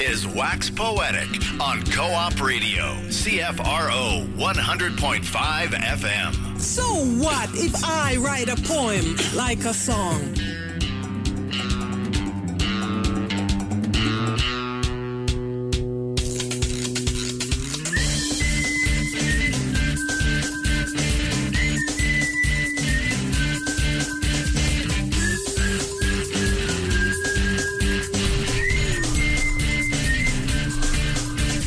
is Wax Poetic on Co op Radio, CFRO 100.5 FM. So what if I write a poem like a song?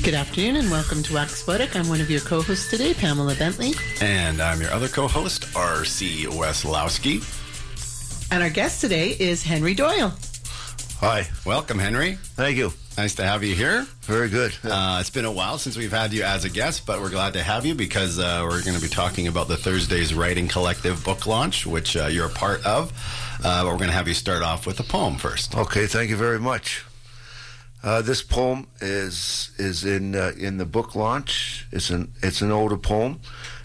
Good afternoon and welcome to Wax Poetic. I'm one of your co-hosts today, Pamela Bentley. And I'm your other co host, R.C. Weslowski. And our guest today is Henry Doyle. Hi. Welcome, Henry. Thank you. Nice to have you here. Very good. Uh, it's been a while since we've had you as a guest, but we're glad to have you because uh, we're going to be talking about the Thursdays Writing Collective book launch, which uh, you're a part of. Uh, but we're going to have you start off with a poem first. Okay, thank you very much. Uh, this poem is is in uh, in the book launch. It's an it's an older poem,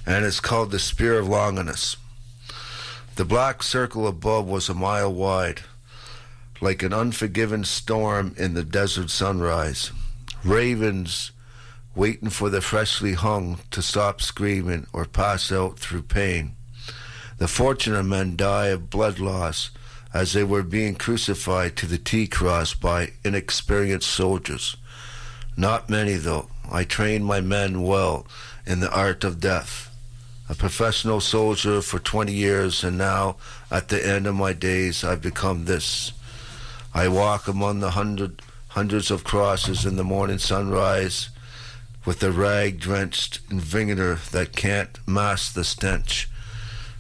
and it's called "The Spear of Longinus." The black circle above was a mile wide, like an unforgiven storm in the desert sunrise. Ravens waiting for the freshly hung to stop screaming or pass out through pain. The fortunate men die of blood loss as they were being crucified to the T cross by inexperienced soldiers. Not many, though. I trained my men well in the art of death. A professional soldier for 20 years, and now, at the end of my days, I've become this. I walk among the hundred, hundreds of crosses in the morning sunrise with a rag drenched in vinegar that can't mask the stench.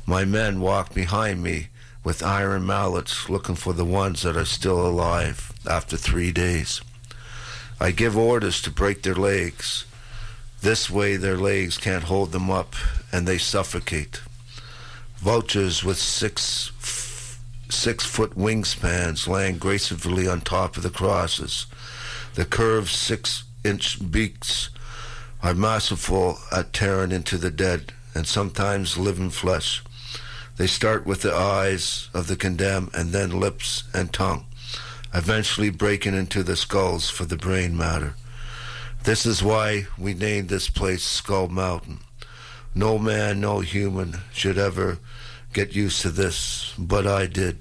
My men walk behind me with iron mallets looking for the ones that are still alive after three days. I give orders to break their legs. This way their legs can't hold them up and they suffocate. Vultures with six six foot wingspans land gracefully on top of the crosses. The curved six inch beaks are masterful at tearing into the dead and sometimes living flesh. They start with the eyes of the condemned and then lips and tongue, eventually breaking into the skulls for the brain matter. This is why we named this place Skull Mountain. No man, no human should ever get used to this, but I did.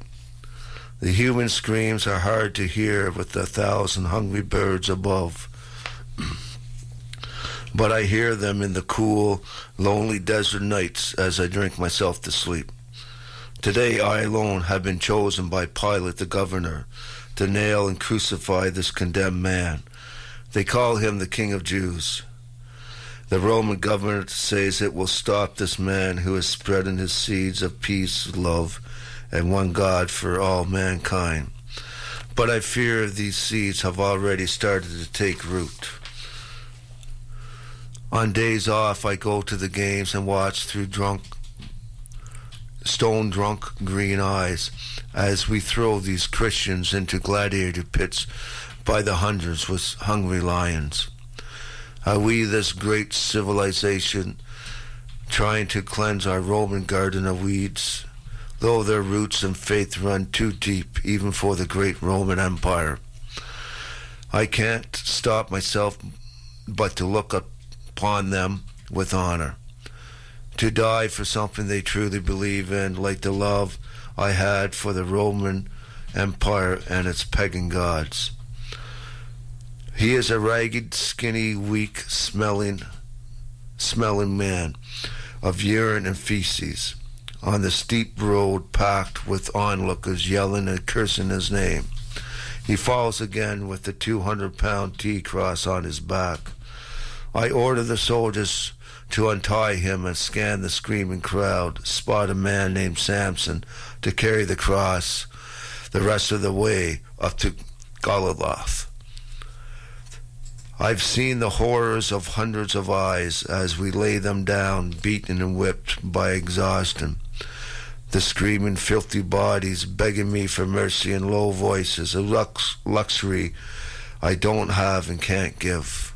The human screams are hard to hear with the thousand hungry birds above. but I hear them in the cool, lonely desert nights as I drink myself to sleep. Today I alone have been chosen by Pilate the governor to nail and crucify this condemned man. They call him the King of Jews. The Roman government says it will stop this man who is spreading his seeds of peace, love, and one God for all mankind. But I fear these seeds have already started to take root. On days off, I go to the games and watch through drunk stone drunk green eyes as we throw these Christians into gladiator pits by the hundreds with hungry lions. Are we, this great civilization, trying to cleanse our Roman garden of weeds, though their roots and faith run too deep even for the great Roman Empire? I can't stop myself but to look upon them with honor to die for something they truly believe in, like the love I had for the Roman Empire and its pagan gods. He is a ragged, skinny, weak, smelling, smelling man of urine and feces on the steep road packed with onlookers yelling and cursing his name. He falls again with the 200 pound T cross on his back. I order the soldiers to untie him and scan the screaming crowd, spot a man named Samson to carry the cross the rest of the way up to Golgotha. I've seen the horrors of hundreds of eyes as we lay them down, beaten and whipped by exhaustion. The screaming, filthy bodies begging me for mercy in low voices, a lux- luxury I don't have and can't give.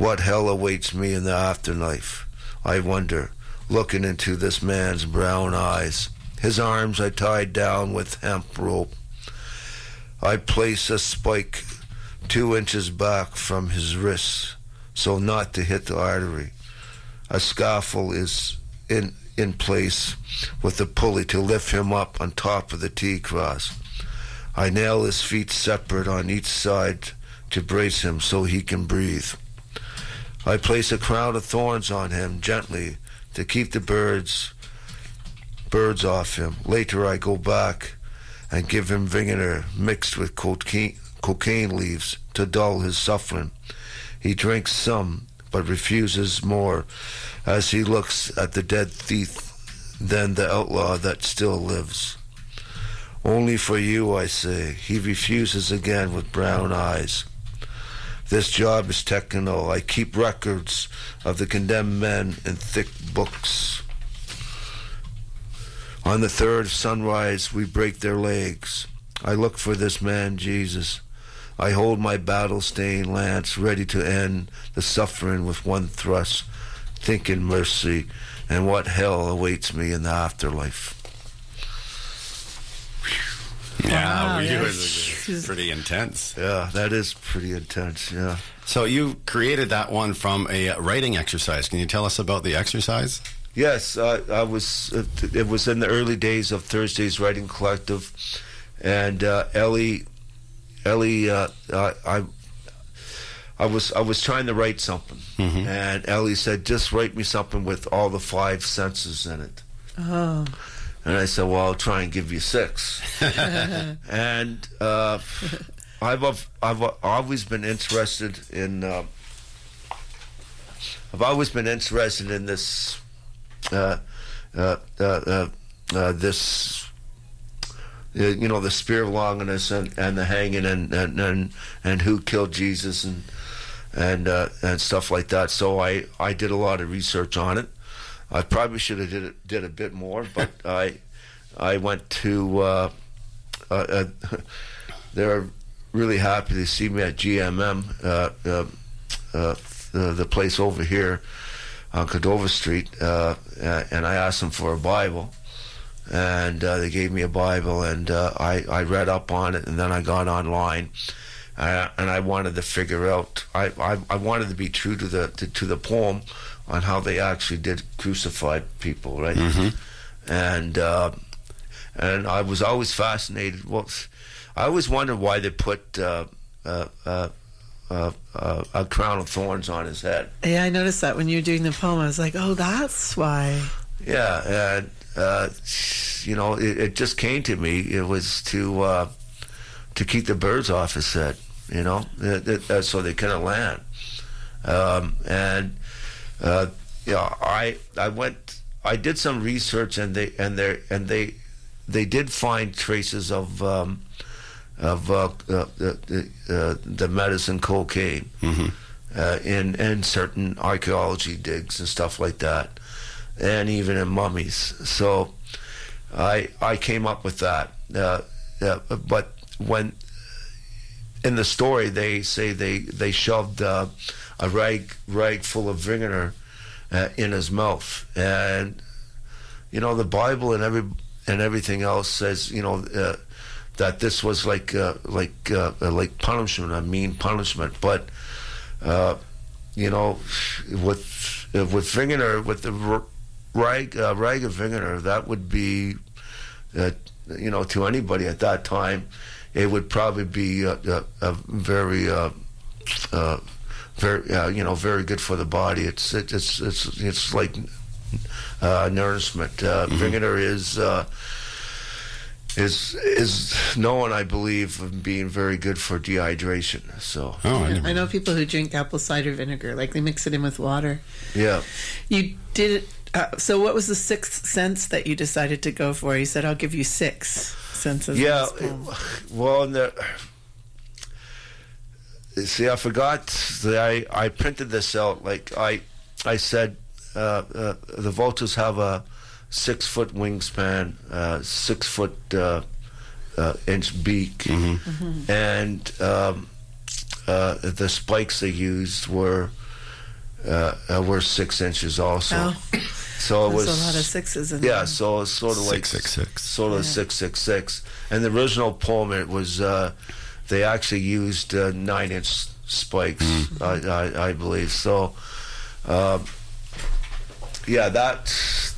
What hell awaits me in the afterlife? I wonder, looking into this man's brown eyes. His arms I tied down with hemp rope. I place a spike two inches back from his wrist so not to hit the artery. A scaffold is in in place with a pulley to lift him up on top of the T cross. I nail his feet separate on each side to brace him so he can breathe. I place a crown of thorns on him gently to keep the birds birds off him. Later I go back and give him vinegar mixed with cocaine, cocaine leaves to dull his suffering. He drinks some, but refuses more as he looks at the dead thief than the outlaw that still lives. Only for you, I say. He refuses again with brown eyes. This job is technical. I keep records of the condemned men in thick books. On the third sunrise, we break their legs. I look for this man, Jesus. I hold my battle stained lance ready to end the suffering with one thrust, thinking mercy and what hell awaits me in the afterlife. Yeah, Wow, we yeah. was pretty intense. Yeah, that is pretty intense. Yeah. So you created that one from a writing exercise. Can you tell us about the exercise? Yes, uh, I was. Uh, it was in the early days of Thursday's Writing Collective, and uh, Elee, Elee, uh, uh, I, I was I was trying to write something, and Elee said, "Just write me something with all the five senses in it." Oh. And I said, "Well, I'll try and give you six. and uh, I've I've always been interested in. Uh, I've always been interested in this. Uh, uh, uh, uh, uh, this. You know the spear of Longinus and, and the hanging and, and and and who killed Jesus and and uh, and stuff like that. So I I did a lot of research on it. I probably should have did it, did a bit more, but I I went to. Uh, uh, uh, they're really happy to see me at GMM, uh, uh, uh, the, the place over here on Cordova Street, uh, uh, and I asked them for a Bible, and uh, they gave me a Bible, and uh, I I read up on it, and then I got online. Uh, and I wanted to figure out. I, I, I wanted to be true to the to, to the poem on how they actually did crucify people, right? And uh, and I was always fascinated. Well, I always wondered why they put uh, uh, uh, uh, uh, a crown of thorns on his head. Yeah, I noticed that when you were doing the poem. I was like, oh, that's why. Yeah, and uh, you know, it, it just came to me. It was to uh, to keep the birds off his head. You know, that, that, that- so they couldn't land. Um, and uh, you know, I I went. I did some research, and they and they and they they did find traces of. Um, of uh, uh, the, uh, the medicine cocaine uh, in in certain archaeology digs and stuff like that, and even in mummies. So I I came up with that. Uh, uh, but when in the story they say they they shoved uh, a rag rag full of vinegar uh, in his mouth, and you know the Bible and every and everything else says you know. Uh, that this was like uh, like uh, uh, like punishment, a mean punishment. But uh, you know, with with vinegar, with the rag rag of vinegar, that would be, you know, to anybody at that time, it would probably be a, a, a very. Very, uh, you know, very good for the body. It's it's it's it's like uh, nourishment. Uh, Vinegar is uh, is is known, I believe, of being very good for dehydration. So Oh, I I know people who drink apple cider vinegar, like they mix it in with water. yeah, You did it. Uh, so, what was the sixth sense that you decided to go for? You said, "I'll give you six senses." yeah. Well, in the, see, I forgot that I, I printed this out. Like I, I said, uh, uh, the vultures have a six foot wingspan, uh, six foot uh, uh, inch beak, and um, uh, the spikes they used were uh, uh, were six inches also. Oh. So it was a lot of sixes in yeah, there. so it's sort of like 666. sort of six six six. And the original poem, it was uh, they actually used uh, nine inch spikes, I, I, I believe. So, uh, yeah, that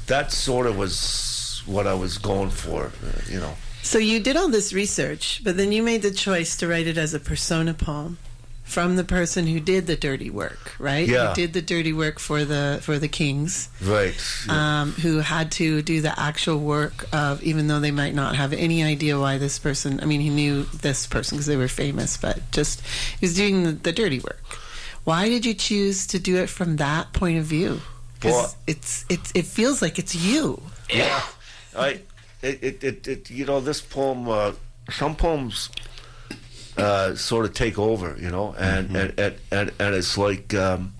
that sort of was what I was going for, uh, you know. So you did all this research, but then you made the choice to write it as a persona poem from the person who did the dirty work, right? Yeah. Who did the dirty work for the for the kings. Right. Um, who had to do the actual work of, even though they might not have any idea why this person. I mean, he knew this person because they were famous, but just he was doing the, the dirty work. Why did you choose to do it from that point of view? Because Well- it's it's it feels like it's you. Yeah, I, it, it, it, it you know, this poem, uh, some poems uh, sort of take over, you know, and and, and, and and it's like um,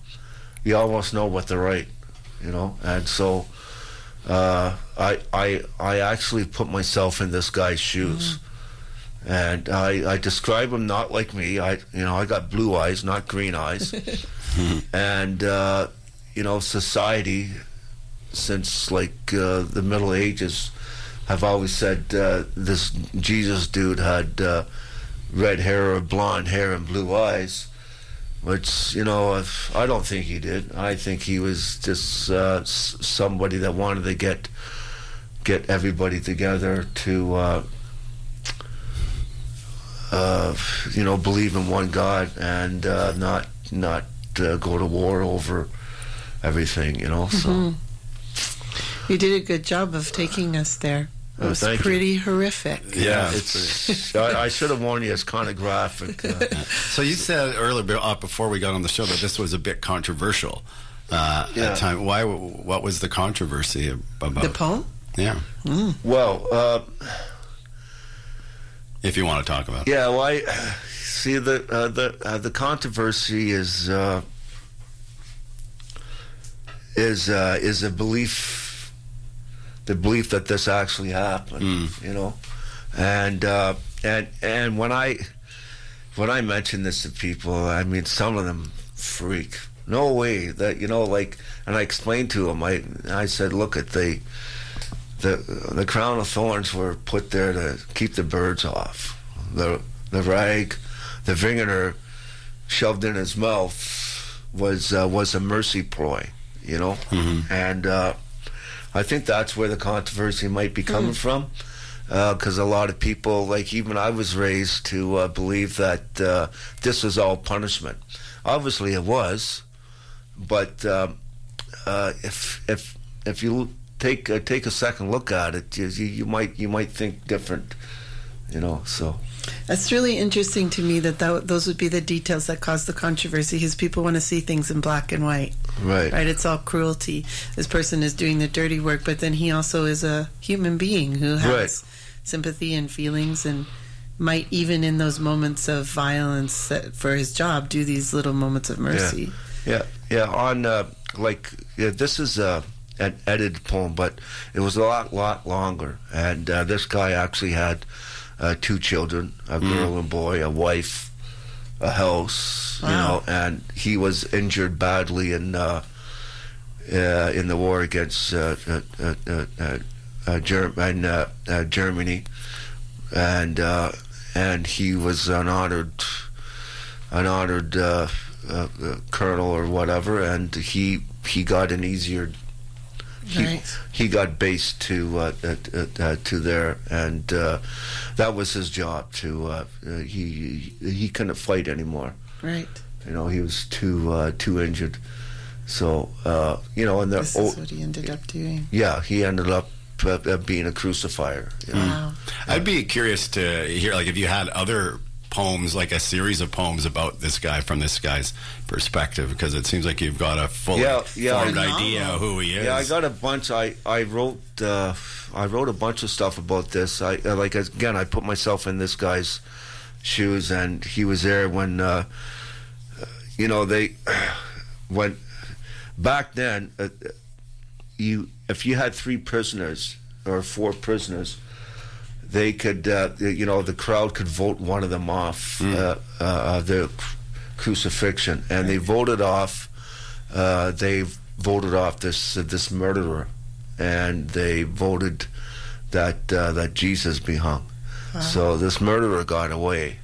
you almost know what to write, you know, and so uh, I I I actually put myself in this guy's shoes. And I, I describe him not like me. I, you know, I got blue eyes, not green eyes. and uh, you know, society since like uh, the Middle Ages have always said uh, this Jesus dude had uh, red hair or blonde hair and blue eyes, which you know if, I don't think he did. I think he was just uh, somebody that wanted to get get everybody together to. Uh, uh, you know, believe in one God and uh, not not uh, go to war over everything. You know, so. You did a good job of taking us there. It Oh, was thank you. pretty horrific. Yeah. it's. I, I should have warned you. It's kind of graphic. Uh, So you said earlier uh, before we got on the show that this was a bit controversial uh, Yeah. at time. Why? What was the controversy about? The poem? Yeah, well, uh, if you want to talk about. it. yeah. Well, I see the uh, the uh, the controversy is uh, is uh, is a belief, the belief that this actually happened. You know, and uh, and and when I when I mention this to people, I mean some of them freak. No way that you know, like, and I explained to them. I I said, look at the the the crown of thorns were put there to keep the birds off. The the rag, the vinegar shoved in his mouth was uh, was a mercy ploy, you know, and uh, I think that's where the controversy might be coming from. Because a lot of people, like even I was raised to uh, believe that uh, this was all punishment. Obviously, it was, but um, uh, if if if you take uh, take a second look at it, you, you you might you might think different, you know. So That's really interesting to me that, that those would be the details that cause the controversy because people want to see things in black and white. Right, Right? It's all cruelty. This person is doing the dirty work, but then he also is a human being who has Right. sympathy and feelings and might even in those moments of violence that, for his job do these little moments of mercy. yeah, yeah. On uh, like yeah, this is uh, an edited poem, but it was a lot lot longer. And uh, this guy actually had uh, two children, a girl and boy, a wife, a house, you know, and he was injured badly in uh, uh, in the war against uh, uh, uh, uh, uh, uh, Germ- and, uh, uh, Germany, and uh, and he was an honored an honored uh, uh, uh, colonel or whatever, and he he got an easier. He, Right. he got based to uh, uh, uh, uh, to there, and uh, that was his job. To uh, uh, he he couldn't fight anymore. Right. You know, he was too uh, too injured. So uh, you know, and the This is what he ended up doing. yeah, he ended up uh, uh, being a crucifier. you know. Wow. I'd be curious to hear, like, if you had other poems, like a series of poems about this guy from this guy's perspective, because it seems like you've got a fully Yeah, yeah. formed idea of who he is. Yeah, I got a bunch. I I wrote uh, I wrote a bunch of stuff about this. I uh, like again. I put myself in this guy's shoes, and he was there when uh, you know, they when back then, uh, you if you had three prisoners or four prisoners, they could, uh, you know, the crowd could vote one of them off uh, uh, the crucifixion, and they voted off. Uh, they voted off this this murderer, and they voted that uh, that Jesus be hung. So this murderer got away,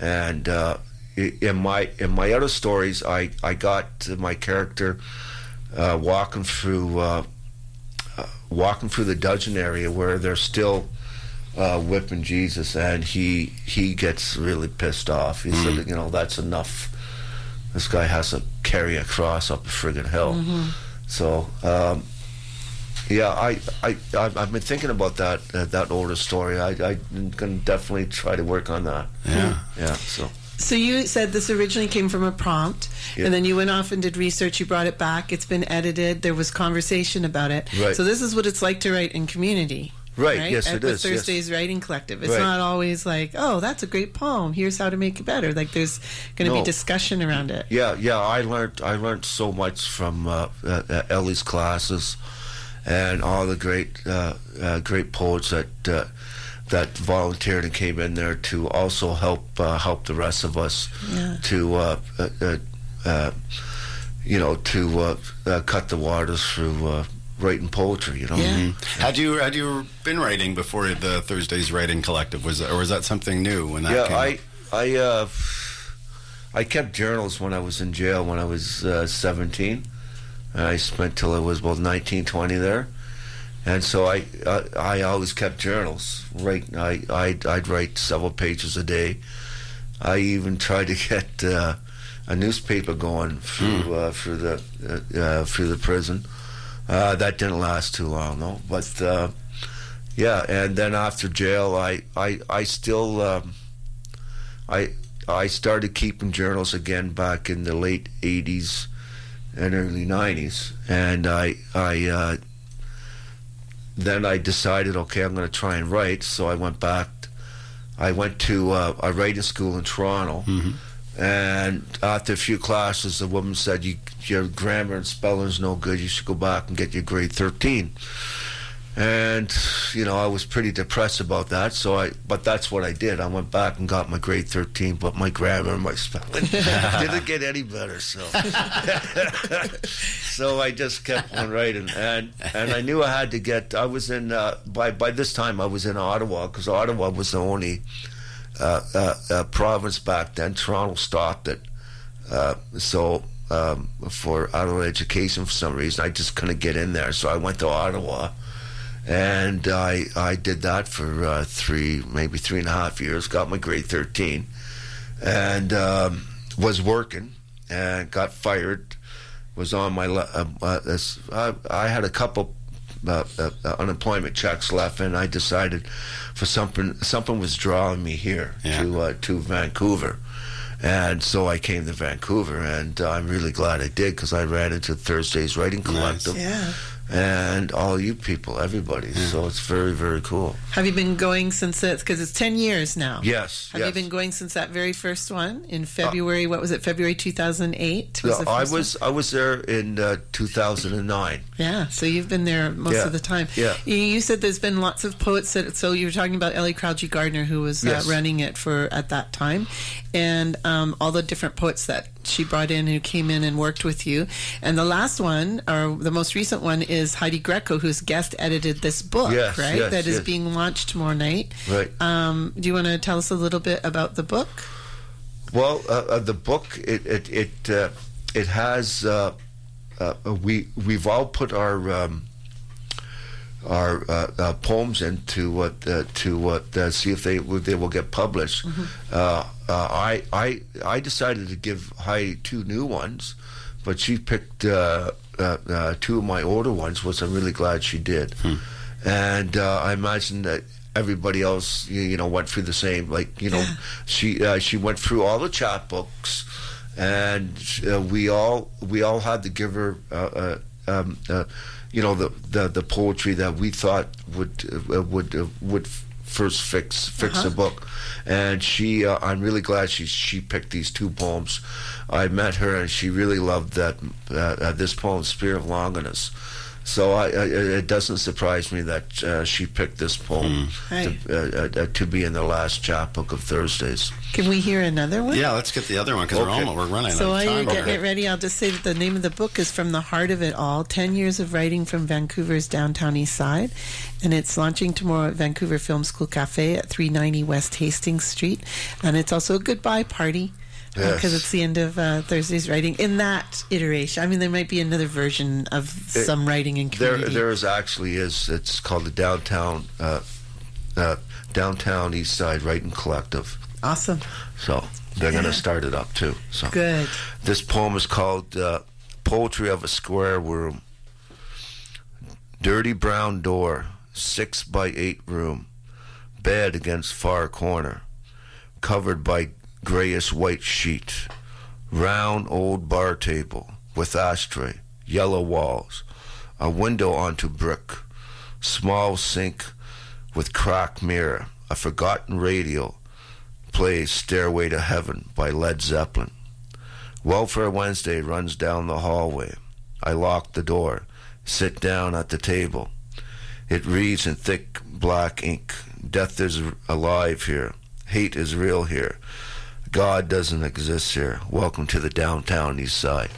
and uh, in my in my other stories, I I got my character uh, walking through uh, uh, walking through the dungeon area where they're still uh, whipping Jesus, and he he gets really pissed off. He said, you know, that's enough. This guy has to carry a cross up a friggin' hill. So. Um, yeah, I, I, I've I've been thinking about that uh, that older story. I, I'm gonna definitely try to work on that. Yeah. yeah. So So you said this originally came from a prompt, Yeah. and then you went off and did research. You brought it back. It's been edited. There was conversation about it. Right. So this is what it's like to write in community. Right, yes, At it the is, yes. Thursdays Writing Collective. It's Right. not always like, oh, that's a great poem. Here's how to make it better. Like there's going to be discussion around it. yeah, yeah. I learned I learned so much from uh, uh, uh, Elee's classes, and all the great uh, uh, great poets that uh, that volunteered and came in there to also help uh, help the rest of us Yeah. to uh, uh, uh, uh, you know to uh, uh, cut the waters through uh, writing poetry. You know. Yeah. Mhm. Had you had you been writing before the Thursdays Writing Collective? Was or was that something new when that yeah, came? I up? I uh, I kept journals when I was in jail when I was uh, 17. I spent till I was about 19, 20 there, and so I I, I always kept journals. Right, I I'd, I'd write several pages a day. I even tried to get uh, a newspaper going through uh, through the uh, uh, through the prison. Uh, that didn't last too long though, but. Uh, yeah, and then after jail, I I I still um, I I started keeping journals again back in the late '80s and early '90s, and I I uh, then I decided, okay, I'm going to try and write. So I went back. I went to uh, a writing school in Toronto, and after a few classes, the woman said, you, "Your grammar and spelling's no good. You should go back and get your grade 13." And you know, I was pretty depressed about that. So I, but that's what I did. I went back and got my grade 13, but my grammar and my spelling didn't get any better. So, so I just kept on writing, and and I knew I had to get. I was in uh, by by this time I was in Ottawa because Ottawa was the only province back then. Toronto stopped it. Uh, so um, for adult education, for some reason, I just couldn't get in there. So I went to Ottawa, and I I did that for uh, three, maybe three and a half years. Got my grade thirteen, and um, was working, and got fired. Was on my uh, uh, I, I had a couple uh, uh, uh, unemployment checks left, and I decided for something something was drawing me here Yeah. to uh, to Vancouver. And so I came to Vancouver, and uh, I'm really glad I did because I ran into Thursday's Writing Collective Yeah. And all you people, everybody. So it's very, very cool. Have you been going since it's because it's ten years now? Yes, Have yes. you been going since that very first one in February? what was it? February two thousand eight. No, I was I was there in uh, 2009. Yeah, so you've been there most Yeah, of the time. yeah. You- You said there's been lots of poets that. So you were talking about Elee Kraljii Gardiner, who was Yes. uh, running it for at that time, and um, all the different poets that she brought in who came in and worked with you. And the last one, or the most recent one, is Heidi Greco, who's guest edited this book, Yes, right? yes, that is yes. being launched tomorrow night. Right. Um, do you want to tell us a little bit about the book? Well, uh, uh, the book it it it, uh, it has uh, uh, we we've all put our um, our uh, uh, poems in to uh, uh, to uh, uh, see if they they will get published. Uh, uh, I I I decided to give Heidi two new ones, but she picked uh, uh, uh, two of my older ones, which I'm really glad she did. And uh, I imagine that everybody else, you, you know, went through the same. Like you know, she uh, she went through all the chapbooks, and uh, we all we all had to give her. Um, uh, you know the, the the poetry that we thought would uh, would uh, would first fix fix Uh-huh. the book, and she uh, I'm really glad she she picked these two poems. I met her and she really loved that uh, uh, this poem, "Spirit of Longinus." So I, I, it doesn't surprise me that uh, she picked this poem Right. to, uh, uh, to be in the last chapbook of Thursdays. Can we hear another one? Yeah, let's get the other one because we're almost we're running So out while you're time. getting it ready, I'll just say that the name of the book is From the Heart of It All 10 Years of Writing from Vancouver's Downtown East Side. And it's launching tomorrow at Vancouver Film School Cafe at 390 West Hastings Street. And it's also a goodbye party. Because Yes. it's the end of uh, Thursday's writing in that iteration. I mean, there might be another version of It- some writing in community. There, there is actually is. It's called the downtown, uh, uh, downtown East Side Writing Collective. awesome. So they're going to start it up too. So Good. this poem is called uh, "Poetry of a Square Room." Dirty brown door, six by eight room, bed against far corner, covered by grayish white sheet, round old bar table with ashtray, yellow walls, a window onto brick, small sink with cracked mirror, a forgotten radio, plays Stairway to Heaven by Led Zeppelin. Welfare Wednesday runs down the hallway. I lock the door, sit down at the table. It reads in thick black ink Death is alive here. Hate is real here. God doesn't exist here. Welcome to the downtown east side.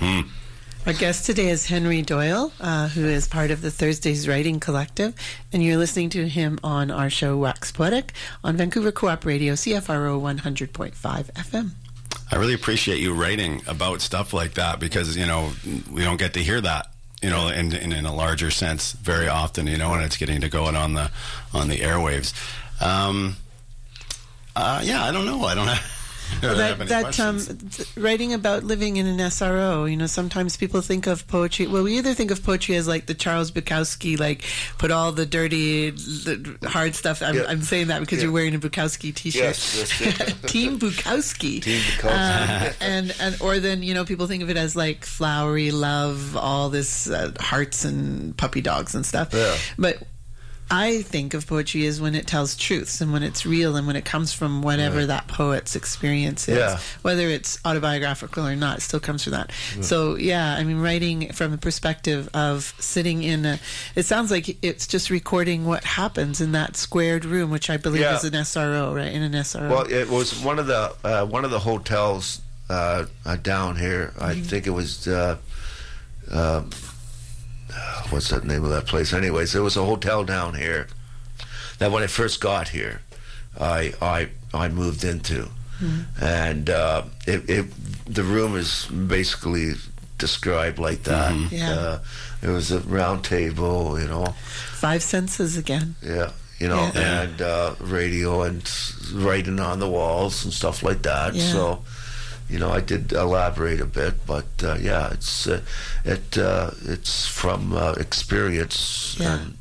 Our guest today is Henry Doyle, uh, who is part of the Thursdays Writing Collective, and you're listening to him on our show Wax Poetic on Vancouver Co-op Radio, CFRO 100.5 FM. I really appreciate you writing about stuff like that because you know we don't get to hear that you know in, in in a larger sense very often you know and it's getting to go on on the on the airwaves. Um, uh, yeah, I don't know. I don't have. I that that um, th- writing about living in an SRO, you know, sometimes people think of poetry. Well, we either think of poetry as like the Charles Bukowski, like put all the dirty, the hard stuff. I'm, Yeah. I'm saying that because Yeah. you're wearing a Bukowski T-shirt. Yes, yes, yes. Team Bukowski. Team Bukowski. Uh, and and or then you know people think of it as like flowery love, all this uh, hearts and puppy dogs and stuff. Yeah. But I think of poetry as when it tells truths and when it's real and when it comes from whatever that poet's experience is, Yeah. whether it's autobiographical or not, it still comes from that. So yeah, I mean, writing from the perspective of sitting in a, it sounds like it's just recording what happens in that squared room, which I believe Yeah. is an SRO, right? In an SRO. Well, it was one of the uh, one of the hotels uh, uh, down here. I think it was. Uh, um, what's that name of that place? Anyways, there was a hotel down here that when I first got here, I I I moved into, and uh, it, it the room is basically described like that. Yeah. Uh, there was a round table, you know. Five senses again. Yeah, you know, Yeah. and uh, radio and writing on the walls and stuff like that. Yeah. So, you know, I did elaborate a bit, but uh, yeah, it's uh, it uh, it's from uh, experience. Yeah. And,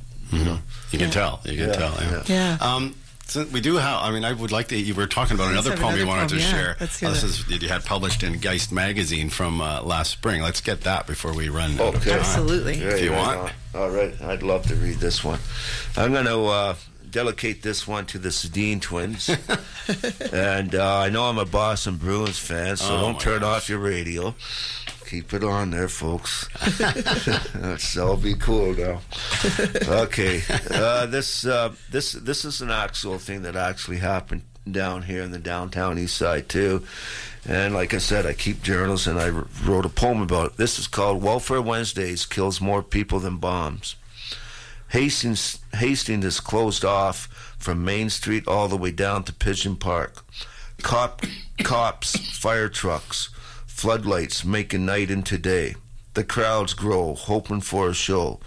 You can tell. You can Yeah, tell. Yeah. Yeah. Um, so we do have. I mean, I would like to. You were talking about Let's another have poem you another wanted to poem, yeah. share. Let's hear Oh, this that. is that you had published in Geist magazine from uh, last spring. Let's get that before we run out of Okay. time. Absolutely. Right, you right want. All right, I'd love to read this one. I'm going to uh, delegate this one to the Sedin twins, and uh, I know I'm a Boston Bruins fan, so Oh, don't turn gosh. off your radio. Keep it on there, folks. so be cool now. Okay, uh, this uh, this this is an actual thing that actually happened down here in the downtown east side too. And like I said, I keep journals, and I wrote a poem about it. This is called "Welfare Wednesdays Kills More People Than Bombs." Hastings Hastings is closed off from Main Street all the way down to Pigeon Park. Cop, cops, fire trucks, floodlights making night into day. The crowds grow, hoping for a show.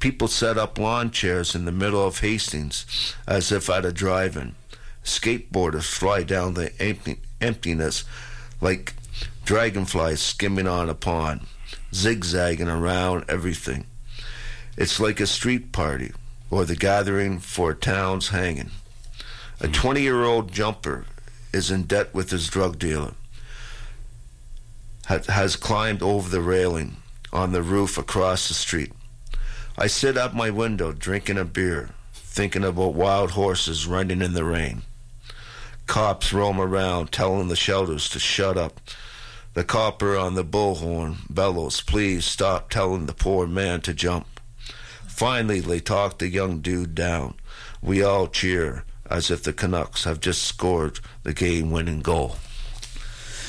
People set up lawn chairs in the middle of Hastings as if at a drive-in. Skateboarders fly down the empty, emptiness like dragonflies skimming on a pond, zigzagging around everything. It's like a street party or the gathering for a town's hanging. A hmm. 20 year old jumper is in debt with his drug dealer, ha- has climbed over the railing on the roof across the street. I sit at my window drinking a beer, thinking about wild horses running in the rain. Cops roam around telling the shelters to shut up. The copper on the bullhorn bellows, please stop telling the poor man to jump. Finally, they talk the young dude down. We all cheer as if the Canucks have just scored the game winning goal.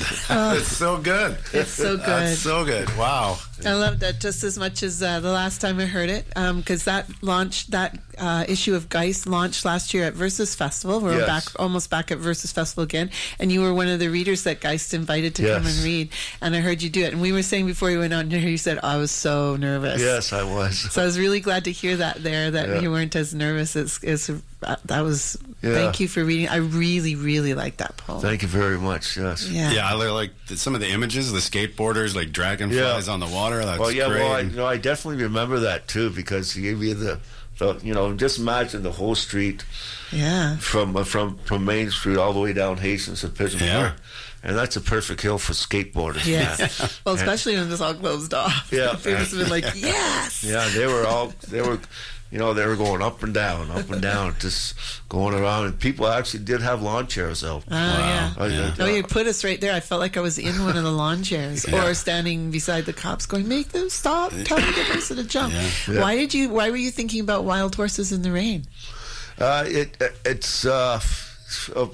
it's so good. It's so good. That's so good. Wow. I love that just as much as uh, the last time I heard it, because that launched that uh, issue of Geist launched last year at Verses Festival. We're Yes. back almost back at Verses Festival again, and you were one of the readers that Geist invited to come and read, and I heard you do it. And we were saying before you went on here, you said I was so nervous. Yes, I was. So I was really glad to hear that there that Yeah. you weren't as nervous as, as uh, that was. Yeah. Thank you for reading. I really, really like that poem. Thank you very much. Yes. yeah. Yeah, I like the, some of the images, the skateboarders, like dragonflies Yeah. on the water. That's well, yeah, great. well, I, you know, I definitely remember that too because he gave me the, the, you know, just imagine the whole street Yeah. from uh, from from Main Street all the way down Hastings to Pigeon Yeah. Park, and that's a perfect hill for skateboarders. Yes. well, especially when it's all closed off. Yeah. People have been like, yes. Yeah, they were all they were, you know, they were going up and down, up and down, just going around. And people actually did have lawn chairs out. Oh, yeah. I- I- Oh, you put us right there. I felt like I was in one of the lawn chairs Yeah. or standing beside the cops going, make them stop. Tell the person to jump. Yeah. Yeah. Why did you, why were you thinking about wild horses in the rain? Uh, it it's uh, uh,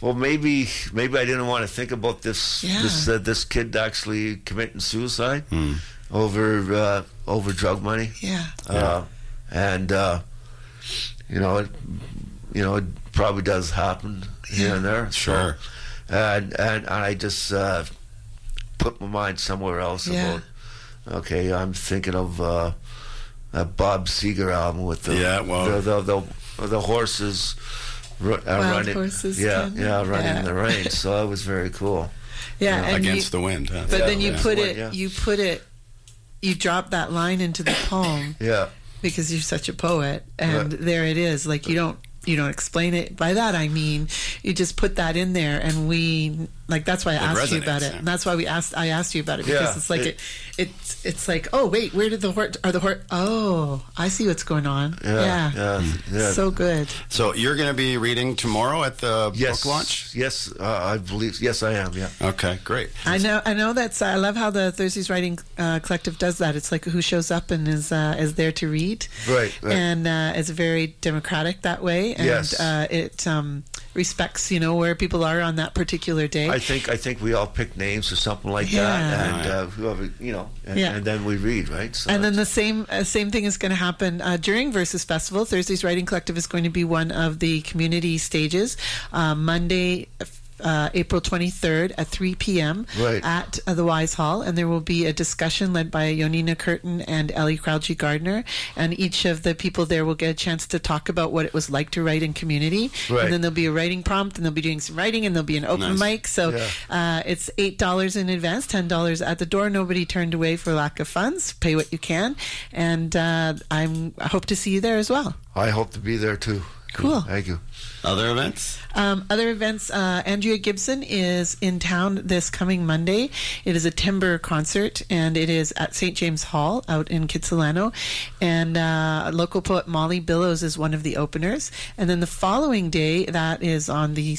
well maybe maybe I didn't want to think about this Yeah. this uh, this kid actually committing suicide Hmm. over uh, over drug money. Yeah. And uh, you know it you know it probably does happen here and there. Sure. So, and and I just uh, put my mind somewhere else Yeah. about. Okay, I'm thinking of uh, a Bob Seger album with the Yeah, well- the, the, the, the horses ru- uh, Wild running. horses yeah, can- yeah, running in the rain. So that was very cool. Yeah. and you- Against the wind. Huh? But Yeah, then you put Yeah. it, you put it, you drop that line into the poem Yeah, because you're such a poet, and Right. there it is. Like you don't, you don't explain it. By that I mean, you just put that in there, and we like that's why I It asked you about it. yeah. And that's why we asked. I asked you about it because Yeah, it's like it, it- it's it's like oh wait, where did the horse? Are the horse? Oh, I see what's going on. yeah, yeah, yeah. So good. So you're going to be reading tomorrow at the yes, book launch? Yes, uh, I believe. Yes, I am. Yeah. Okay, great. I know. I know that's. I love how the Thursdays Writing uh, Collective does that. It's like who shows up and is uh, is there to read, Right, right. And uh, it's very democratic that way, and Yes. uh, it um, respects you know where people are on that particular day. I think I think we all pick names or something like Yeah. that, and uh, whoever you know, and, Yeah. and then we read, right? So and then the same uh, same thing is going to happen uh, during Verses Festival. Thursday's Writing Collective is going to be one of the community stages. Uh, Monday. Uh, April 23rd at 3 p.m. Right. at uh, the Wise Hall, and there will be a discussion led by Yonina Curtin and Elee Kraljii Gardiner, and each of the people there will get a chance to talk about what it was like to write in community, Right. and then there'll be a writing prompt, and they'll be doing some writing, and there'll be an open Nice. mic. So Yeah. uh, it's eight dollars in advance, ten dollars at the door. Nobody turned away for lack of funds. Pay what you can, and uh, I'm I hope to see you there as well. I hope to be there too. Cool. Thank you. Other events? Um, other events, uh, Andrea Gibson is in town this coming Monday. It is a Timbre concert, and it is at St. James Hall out in Kitsilano. And uh, local poet Molly Billows is one of the openers. And then the following day, that is on the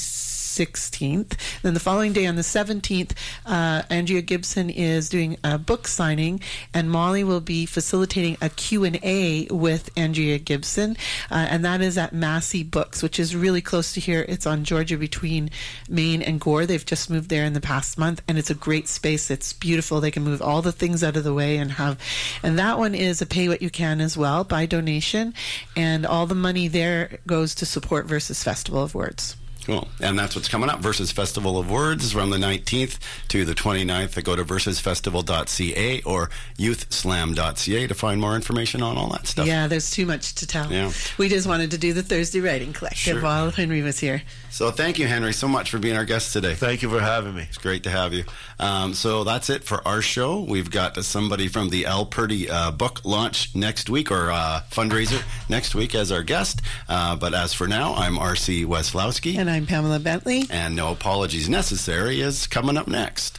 16th. Then the following day, on the 17th, uh, Andrea Gibson is doing a book signing, and Molly will be facilitating a Q&A with Andrea Gibson, uh, and that is at Massy Books, which is really close to here. It's on Georgia between Main and Gore. They've just moved there in the past month, and it's a great space. It's beautiful. They can move all the things out of the way and have, and that one is a pay what you can as well by donation, and all the money there goes to support Verses Festival of Words. Cool. And that's what's coming up. Verses Festival of Words from the 19th to the 29th. Go to versesfestival.ca or youthslam.ca to find more information on all that stuff. Yeah, there's too much to tell. Yeah. We just wanted to do the Thursday Writing Collective Sure. while Henry was here. So thank you, Henry, so much for being our guest today. Thank you for having me. It's great to have you. Um, so that's it for our show. We've got somebody from the Al Purdy uh, book launch next week or uh, fundraiser next week as our guest. Uh, but as for now, I'm R.C. Weslowski. And I'm Pamela Bentley. And No Apologies Necessary is coming up next.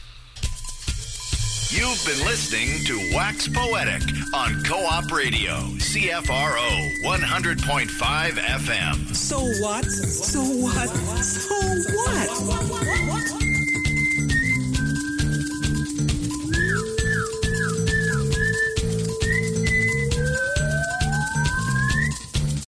You've been listening to Wax Poetic on Co op Radio, CFRO 100.5 FM. So what? So what? So what?